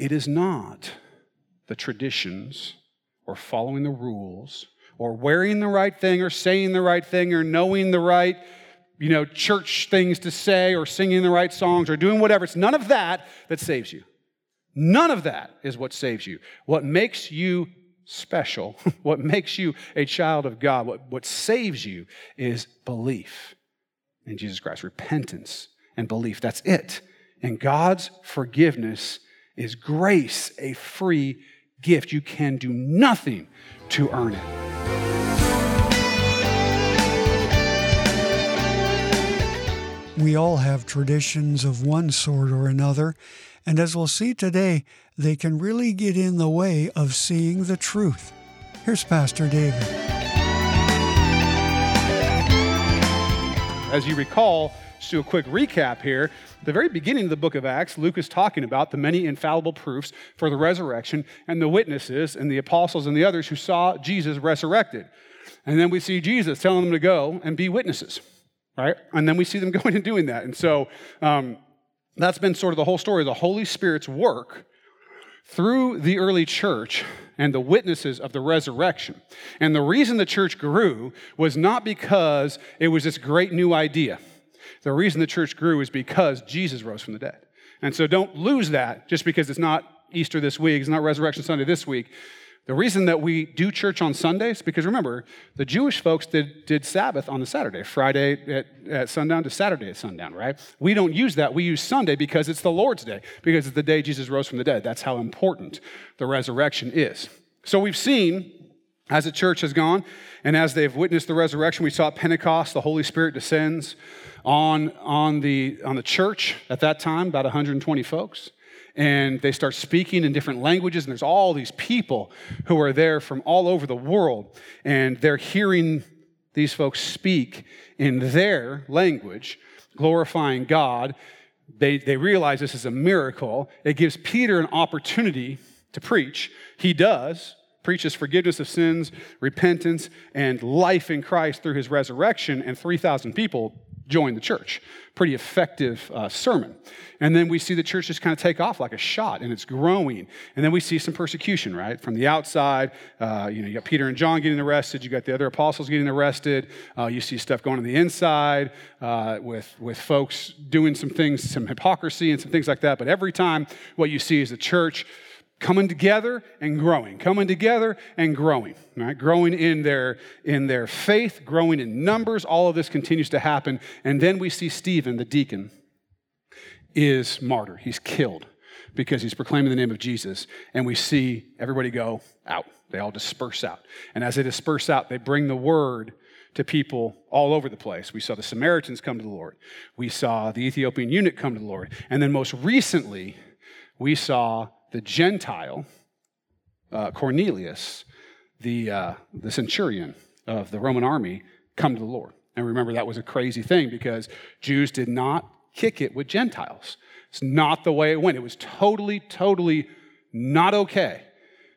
it is not the traditions or following the rules or wearing the right thing or saying the right thing or knowing the right you know church things to say or singing the right songs or doing whatever. It's none of that that saves you. None of that is what saves you. What makes you special what makes you a child of god what, what saves you is belief in jesus christ repentance and belief. That's it. And god's forgiveness is grace a free gift. You can do nothing to earn it. We all have traditions of one sort or another, and as we'll see today, they can really get in the way of seeing the truth. Here's Pastor David. As you recall, just do a quick recap here. the very beginning of the book of Acts, Luke is talking about the many infallible proofs for the resurrection and the witnesses and the apostles and the others who saw Jesus resurrected. And then we see Jesus telling them to go and be witnesses, right? And then we see them going and doing that. And so um, that's been sort of the whole story the Holy Spirit's work through the early church and the witnesses of the resurrection. And the reason the church grew was not because it was this great new idea. The reason the church grew is because Jesus rose from the dead. And so don't lose that just because it's not Easter this week, it's not Resurrection Sunday this week. The reason that we do church on Sundays, because remember, the Jewish folks did, did Sabbath on the Saturday, Friday at, at sundown to Saturday at sundown, right? We don't use that. We use Sunday because it's the Lord's day, because it's the day Jesus rose from the dead. That's how important the resurrection is. So we've seen as the church has gone and as they've witnessed the resurrection, we saw at Pentecost, the Holy Spirit descends on, on, the, on the church at that time, about 120 folks. And they start speaking in different languages, and there's all these people who are there from all over the world, and they're hearing these folks speak in their language, glorifying God. They, they realize this is a miracle. It gives Peter an opportunity to preach. He does, preaches forgiveness of sins, repentance, and life in Christ through his resurrection, and 3,000 people join the church. Pretty effective uh, sermon. And then we see the church just kind of take off like a shot, and it's growing. And then we see some persecution, right? From the outside, uh, you know, you got Peter and John getting arrested, you got the other apostles getting arrested. Uh, you see stuff going on the inside uh, with, with folks doing some things, some hypocrisy and some things like that. But every time, what you see is the church coming together and growing coming together and growing right? Growing in their in their faith growing in numbers. All of this continues to happen. And then we see stephen the deacon is martyr he's killed because he's proclaiming the name of jesus. And we see everybody go out. They all disperse out. And as they disperse out they bring the word to people all over the place. We saw the Samaritans come to the Lord. We saw the Ethiopian eunuch come to the Lord. And then most recently, we saw the Gentile, uh, Cornelius, the, uh, the centurion of the Roman army, come to the Lord. And remember, that was a crazy thing because Jews did not kick it with Gentiles. It's not the way it went. It was totally, totally not okay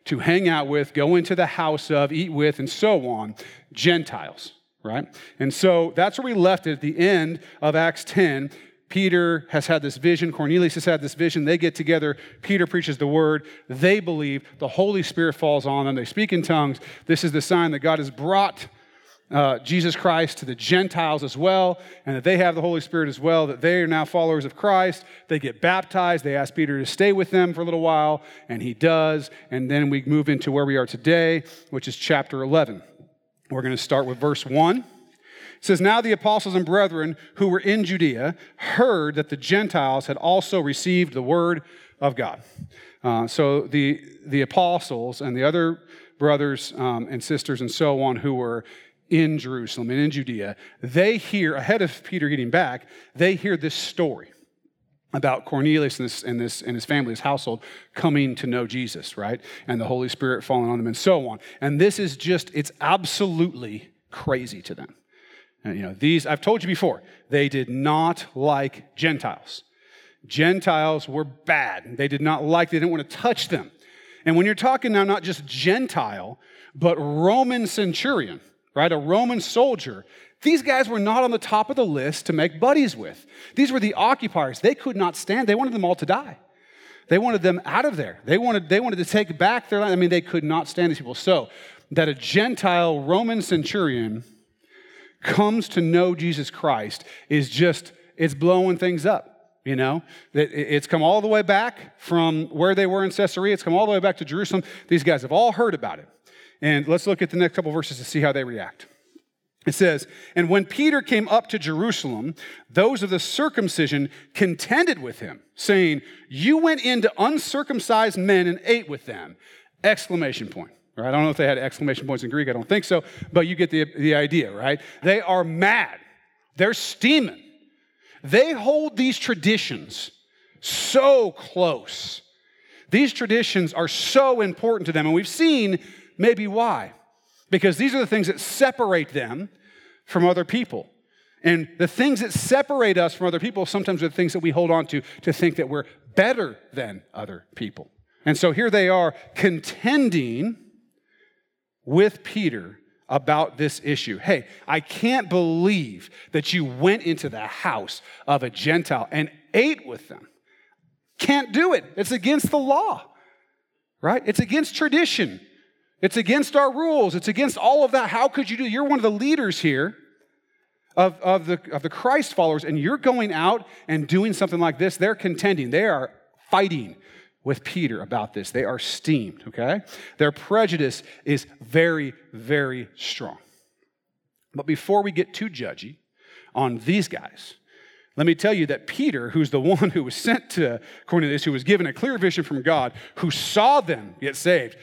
to hang out with, go into the house of, eat with, and so on, Gentiles, right? And so that's where we left it at the end of Acts 10. Peter has had this vision. Cornelius has had this vision. They get together. Peter preaches the word. They believe. The Holy Spirit falls on them. They speak in tongues. This is the sign that God has brought uh, Jesus Christ to the Gentiles as well, and that they have the Holy Spirit as well, that they are now followers of Christ. They get baptized. They ask Peter to stay with them for a little while, and he does. And then we move into where we are today, which is chapter 11. We're going to start with verse 1. Says, Now the apostles and brethren who were in Judea heard that the Gentiles had also received the word of God. Uh, so the, the apostles and the other brothers um, and sisters and so on who were in Jerusalem and in Judea, they hear, ahead of Peter getting back, they hear this story about Cornelius and, this, and, this, and his family, his household, coming to know Jesus, right? And the Holy Spirit falling on them and so on. And this is just, it's absolutely crazy to them. And, you know, these, I've told you before, they did not like Gentiles. Gentiles were bad. They did not like, they didn't want to touch them. And when you're talking now, not just Gentile, but Roman centurion, right? A Roman soldier, these guys were not on the top of the list to make buddies with. These were the occupiers. They could not stand, they wanted them all to die. They wanted them out of there. They wanted, they wanted to take back their land. I mean, they could not stand these people. So, that a Gentile Roman centurion comes to know Jesus Christ is just, it's blowing things up. You know, it's come all the way back from where they were in Caesarea. It's come all the way back to Jerusalem. These guys have all heard about it. And let's look at the next couple verses to see how they react. It says, And when Peter came up to Jerusalem, those of the circumcision contended with him, saying, You went into uncircumcised men and ate with them. Exclamation point. Right? I don't know if they had exclamation points in Greek, I don't think so, but you get the, the idea, right? They are mad. They're steaming. They hold these traditions so close. These traditions are so important to them, and we've seen maybe why. Because these are the things that separate them from other people. And the things that separate us from other people sometimes are the things that we hold on to to think that we're better than other people. And so here they are contending with Peter about this issue. Hey, I can't believe that you went into the house of a Gentile and ate with them. Can't do it. It's against the law, right? It's against tradition. It's against our rules. It's against all of that. How could you do? You're one of the leaders here of, of, the, of the Christ followers, and you're going out and doing something like this. They're contending, they are fighting with Peter about this. They are steamed, okay? Their prejudice is very, very strong. But before we get too judgy on these guys, let me tell you that Peter, who's the one who was sent to Cornelius, who was given a clear vision from God, who saw them get saved,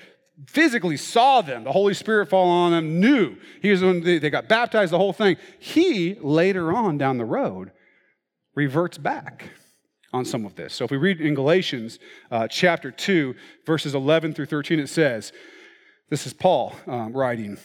physically saw them, the Holy Spirit fall on them, knew he was when they got baptized, the whole thing. He later on down the road reverts back on some of this. So if we read in Galatians uh, chapter 2, verses 11 through 13, it says, This is Paul um, writing.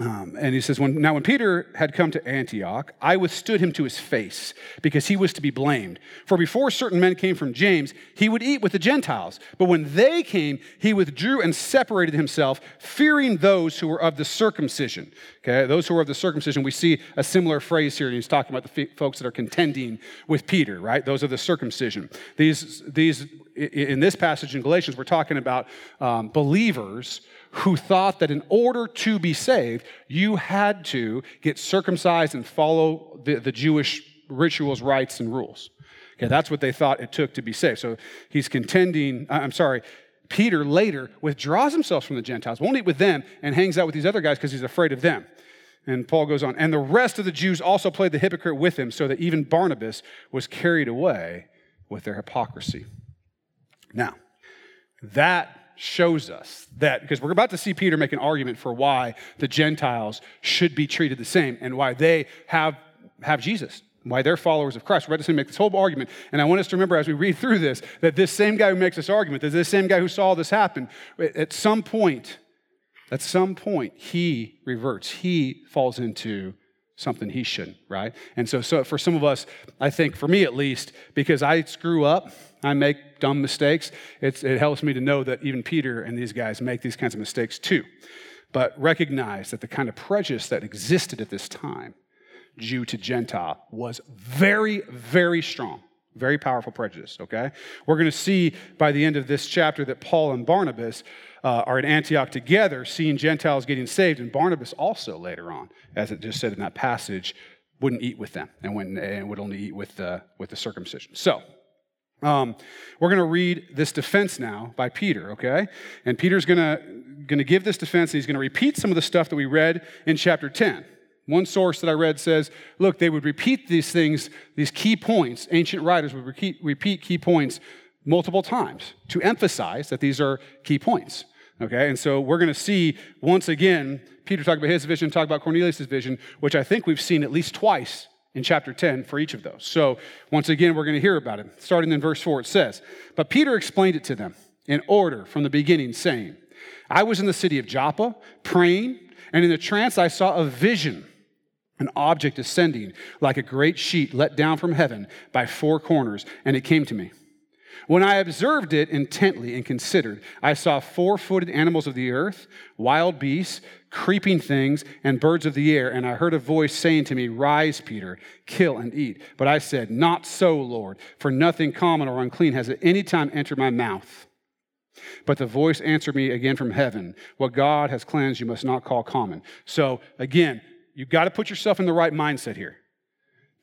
Um, and he says, when, Now, when Peter had come to Antioch, I withstood him to his face because he was to be blamed. For before certain men came from James, he would eat with the Gentiles. But when they came, he withdrew and separated himself, fearing those who were of the circumcision. Okay, those who are of the circumcision, we see a similar phrase here, and he's talking about the folks that are contending with Peter, right? Those are the circumcision. These, these in this passage in Galatians, we're talking about um, believers who thought that in order to be saved, you had to get circumcised and follow the, the Jewish rituals, rites, and rules. Okay, that's what they thought it took to be saved. So he's contending, I'm sorry, Peter later withdraws himself from the Gentiles, won't eat with them, and hangs out with these other guys because he's afraid of them. And Paul goes on, and the rest of the Jews also played the hypocrite with him, so that even Barnabas was carried away with their hypocrisy. Now, that shows us that, because we're about to see Peter make an argument for why the Gentiles should be treated the same and why they have, have Jesus, why they're followers of Christ. We're about to make this whole argument. And I want us to remember as we read through this that this same guy who makes this argument, that this same guy who saw this happen, at some point, at some point, he reverts. He falls into something he shouldn't, right? And so, so for some of us, I think, for me at least, because I screw up, I make dumb mistakes, it helps me to know that even Peter and these guys make these kinds of mistakes too. But recognize that the kind of prejudice that existed at this time, Jew to Gentile, was very, very strong. Very powerful prejudice, okay? We're going to see by the end of this chapter that Paul and Barnabas uh, are at Antioch together, seeing Gentiles getting saved, and Barnabas also later on, as it just said in that passage, wouldn't eat with them and, went, and would only eat with the, with the circumcision. So, um, we're going to read this defense now by Peter, okay? And Peter's going to give this defense, and he's going to repeat some of the stuff that we read in chapter 10. One source that I read says, look, they would repeat these things, these key points. Ancient writers would repeat, repeat key points multiple times to emphasize that these are key points. Okay, and so we're going to see once again Peter talk about his vision, talk about Cornelius' vision, which I think we've seen at least twice in chapter 10 for each of those. So once again, we're going to hear about it. Starting in verse 4, it says, But Peter explained it to them in order from the beginning, saying, I was in the city of Joppa praying, and in the trance I saw a vision an object ascending like a great sheet let down from heaven by four corners, and it came to me. When I observed it intently and considered, I saw four footed animals of the earth, wild beasts, creeping things, and birds of the air. And I heard a voice saying to me, Rise, Peter, kill and eat. But I said, Not so, Lord, for nothing common or unclean has at any time entered my mouth. But the voice answered me again from heaven What God has cleansed, you must not call common. So again, you've got to put yourself in the right mindset here.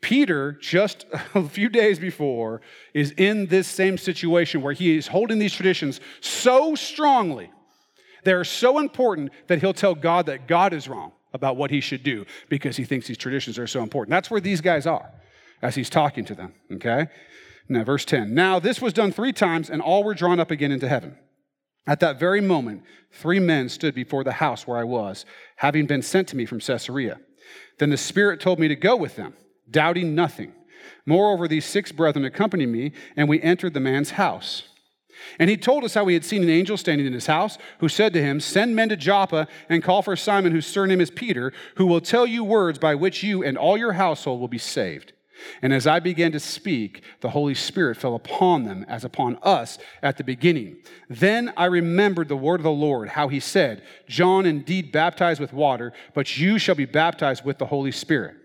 Peter, just a few days before, is in this same situation where he is holding these traditions so strongly. They're so important that he'll tell God that God is wrong about what he should do because he thinks these traditions are so important. That's where these guys are as he's talking to them, okay? Now, verse 10. Now, this was done three times, and all were drawn up again into heaven. At that very moment, three men stood before the house where I was, having been sent to me from Caesarea. Then the Spirit told me to go with them doubting nothing. Moreover, these six brethren accompanied me, and we entered the man's house. And he told us how he had seen an angel standing in his house, who said to him, Send men to Joppa and call for Simon, whose surname is Peter, who will tell you words by which you and all your household will be saved. And as I began to speak, the Holy Spirit fell upon them as upon us at the beginning. Then I remembered the word of the Lord, how he said, John indeed baptized with water, but you shall be baptized with the Holy Spirit.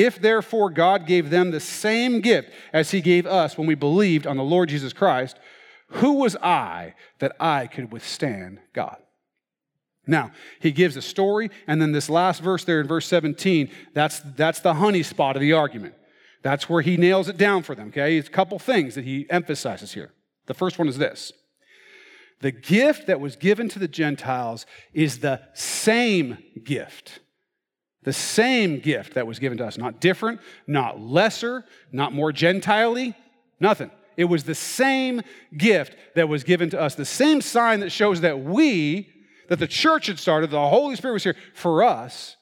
If therefore God gave them the same gift as he gave us when we believed on the Lord Jesus Christ, who was I that I could withstand God? Now, he gives a story, and then this last verse there in verse 17, that's, that's the honey spot of the argument. That's where he nails it down for them, okay? It's a couple things that he emphasizes here. The first one is this the gift that was given to the Gentiles is the same gift the same gift that was given to us, not different, not lesser, not more Gentile nothing. It was the same gift that was given to us, the same sign that shows that we, that the church had started, the Holy Spirit was here for us,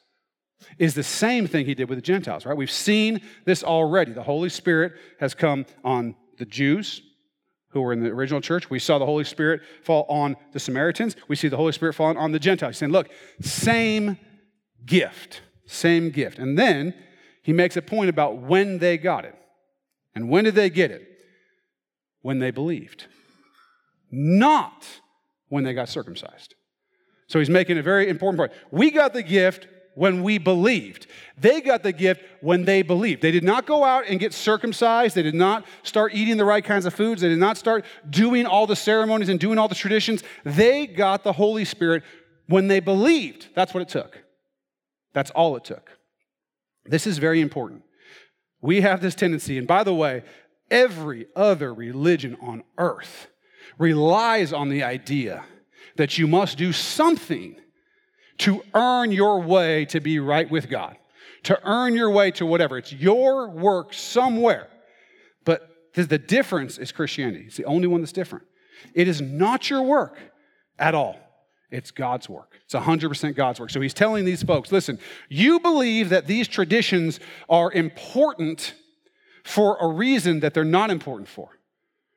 is the same thing he did with the Gentiles, right? We've seen this already. The Holy Spirit has come on the Jews who were in the original church. We saw the Holy Spirit fall on the Samaritans. We see the Holy Spirit falling on the Gentiles. Saying, look, same gift. Same gift. And then he makes a point about when they got it. And when did they get it? When they believed, not when they got circumcised. So he's making a very important point. We got the gift when we believed. They got the gift when they believed. They did not go out and get circumcised. They did not start eating the right kinds of foods. They did not start doing all the ceremonies and doing all the traditions. They got the Holy Spirit when they believed. That's what it took. That's all it took. This is very important. We have this tendency, and by the way, every other religion on earth relies on the idea that you must do something to earn your way to be right with God, to earn your way to whatever. It's your work somewhere. But the difference is Christianity. It's the only one that's different. It is not your work at all. It's God's work. It's 100% God's work. So he's telling these folks listen, you believe that these traditions are important for a reason that they're not important for.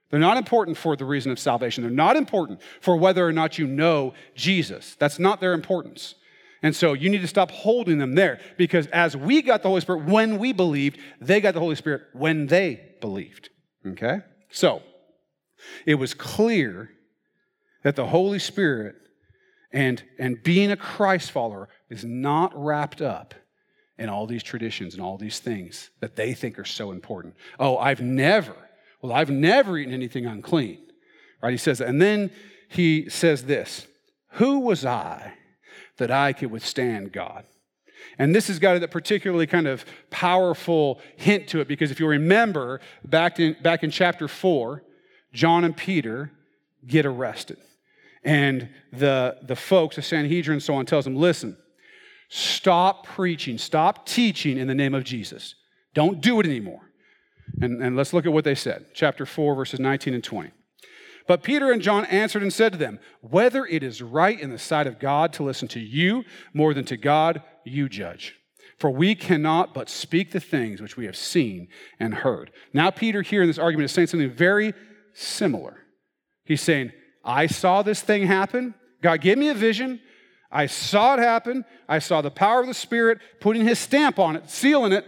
They're not important for the reason of salvation. They're not important for whether or not you know Jesus. That's not their importance. And so you need to stop holding them there because as we got the Holy Spirit when we believed, they got the Holy Spirit when they believed. Okay? So it was clear that the Holy Spirit and, and being a Christ follower is not wrapped up in all these traditions and all these things that they think are so important. Oh, I've never, well, I've never eaten anything unclean. Right? He says that. And then he says this Who was I that I could withstand God? And this has got a particularly kind of powerful hint to it because if you remember back in, back in chapter 4, John and Peter get arrested. And the, the folks, the Sanhedrin and so on, tells them, listen, stop preaching, stop teaching in the name of Jesus. Don't do it anymore. And, and let's look at what they said. Chapter 4, verses 19 and 20. But Peter and John answered and said to them, Whether it is right in the sight of God to listen to you more than to God, you judge. For we cannot but speak the things which we have seen and heard. Now, Peter here in this argument is saying something very similar. He's saying, I saw this thing happen. God gave me a vision. I saw it happen. I saw the power of the Spirit putting his stamp on it, sealing it.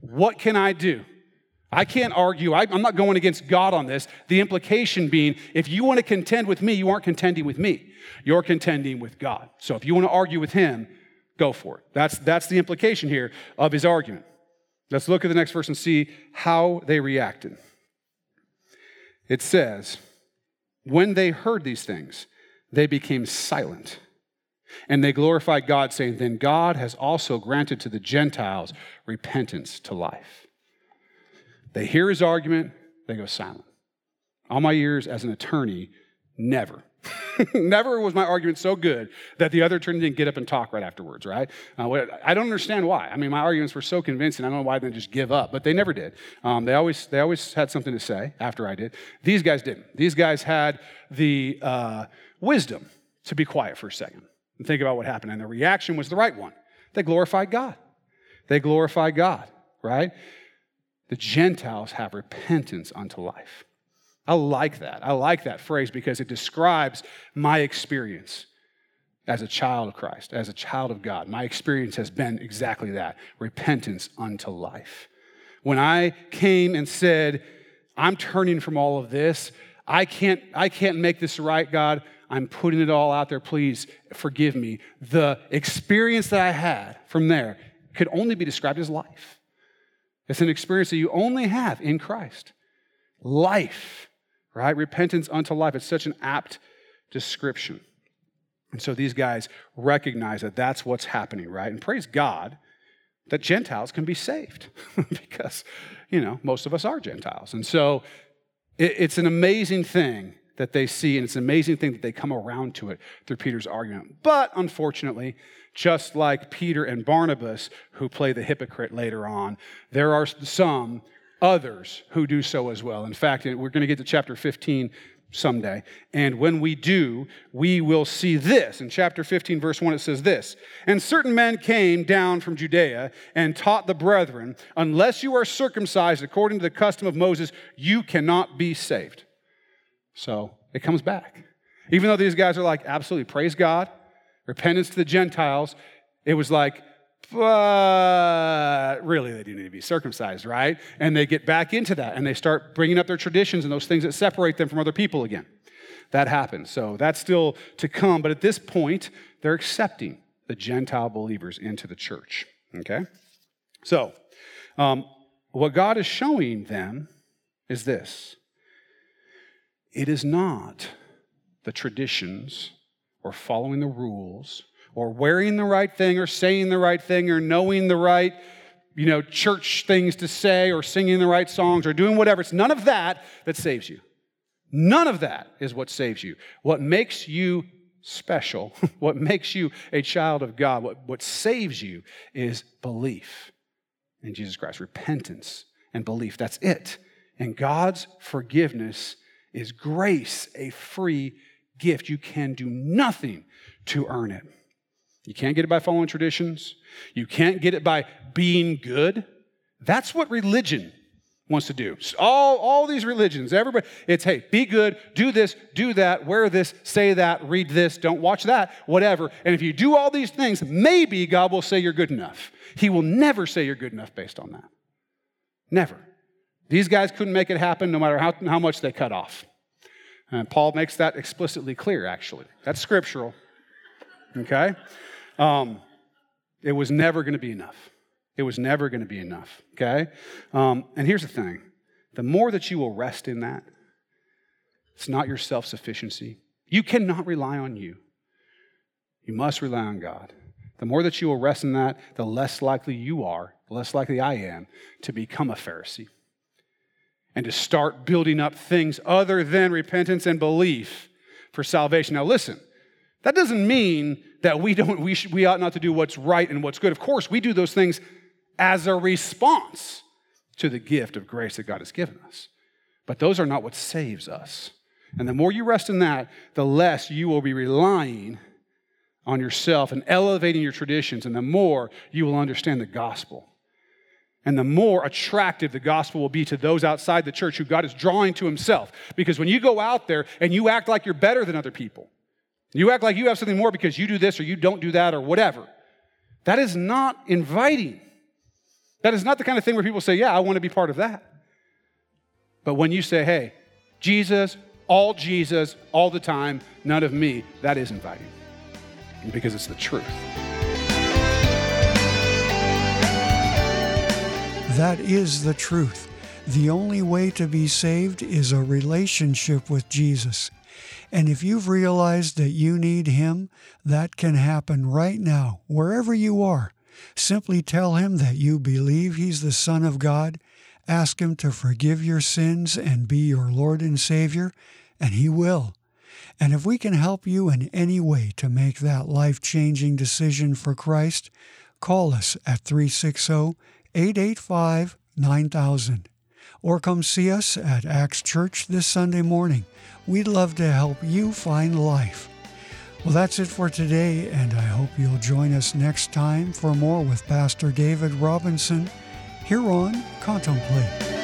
What can I do? I can't argue. I, am not going against God on this. The implication being, if you want to contend with me, you aren't contending with me. You're contending with God. So if you want to argue with him, go for it. That's, that's the implication here of his argument. Let's look at the next verse and see how they reacted. It says, When they heard these things, they became silent. And they glorified God, saying, Then God has also granted to the Gentiles repentance to life. They hear his argument, they go silent. All my years as an attorney, never. never was my argument so good that the other attorney didn't get up and talk right afterwards, right? Uh, I don't understand why. I mean, my arguments were so convincing, I don't know why they just give up, but they never did. Um, they, always, they always had something to say after I did. These guys didn't. These guys had the uh, wisdom to be quiet for a second and think about what happened. And the reaction was the right one. They glorified God. They glorified God, right? the Gentiles have repentance unto life. I like that. I like that phrase because it describes my experience as a child of Christ, as a child of God. My experience has been exactly that repentance unto life. When I came and said, I'm turning from all of this, I can't, I can't make this right, God. I'm putting it all out there. Please forgive me. The experience that I had from there could only be described as life. It's an experience that you only have in Christ. Life, right? Repentance unto life. It's such an apt description. And so these guys recognize that that's what's happening, right? And praise God that Gentiles can be saved because, you know, most of us are Gentiles. And so it, it's an amazing thing that they see, and it's an amazing thing that they come around to it through Peter's argument. But unfortunately, just like Peter and Barnabas, who play the hypocrite later on, there are some others who do so as well. In fact, we're going to get to chapter 15 someday. And when we do, we will see this. In chapter 15, verse 1, it says this And certain men came down from Judea and taught the brethren, Unless you are circumcised according to the custom of Moses, you cannot be saved. So it comes back. Even though these guys are like, absolutely, praise God, repentance to the Gentiles, it was like, but really they do need to be circumcised, right? And they get back into that and they start bringing up their traditions and those things that separate them from other people again. That happens. So that's still to come. But at this point, they're accepting the Gentile believers into the church. Okay? So, um, what God is showing them is this it is not the traditions or following the rules or wearing the right thing or saying the right thing or knowing the right you know church things to say or singing the right songs or doing whatever. It's none of that that saves you. None of that is what saves you. What makes you special what makes you a child of god what, what saves you is belief in jesus christ repentance and belief. That's it. And god's forgiveness is grace a free gift. You can do nothing to earn it. You can't get it by following traditions. You can't get it by being good. That's what religion wants to do. All, all these religions, everybody, it's hey, be good, do this, do that, wear this, say that, read this, don't watch that, whatever. And if you do all these things, maybe God will say you're good enough. He will never say you're good enough based on that. Never. These guys couldn't make it happen no matter how, how much they cut off. And Paul makes that explicitly clear, actually. That's scriptural. Okay? Um, it was never going to be enough. It was never going to be enough. Okay? Um, and here's the thing the more that you will rest in that, it's not your self sufficiency. You cannot rely on you. You must rely on God. The more that you will rest in that, the less likely you are, the less likely I am to become a Pharisee and to start building up things other than repentance and belief for salvation. Now, listen, that doesn't mean that we don't we, should, we ought not to do what's right and what's good. Of course, we do those things as a response to the gift of grace that God has given us. But those are not what saves us. And the more you rest in that, the less you will be relying on yourself and elevating your traditions, and the more you will understand the gospel and the more attractive the gospel will be to those outside the church who God is drawing to himself. Because when you go out there and you act like you're better than other people, you act like you have something more because you do this or you don't do that or whatever, that is not inviting. That is not the kind of thing where people say, Yeah, I want to be part of that. But when you say, hey, Jesus, all Jesus, all the time, none of me, that is inviting because it's the truth. That is the truth. The only way to be saved is a relationship with Jesus. And if you've realized that you need Him, that can happen right now, wherever you are. Simply tell Him that you believe He's the Son of God, ask Him to forgive your sins and be your Lord and Savior, and He will. And if we can help you in any way to make that life changing decision for Christ, call us at 360 885 9000 or come see us at Axe Church this Sunday morning. We'd love to help you find life. Well, that's it for today, and I hope you'll join us next time for more with Pastor David Robinson here on Contemplate.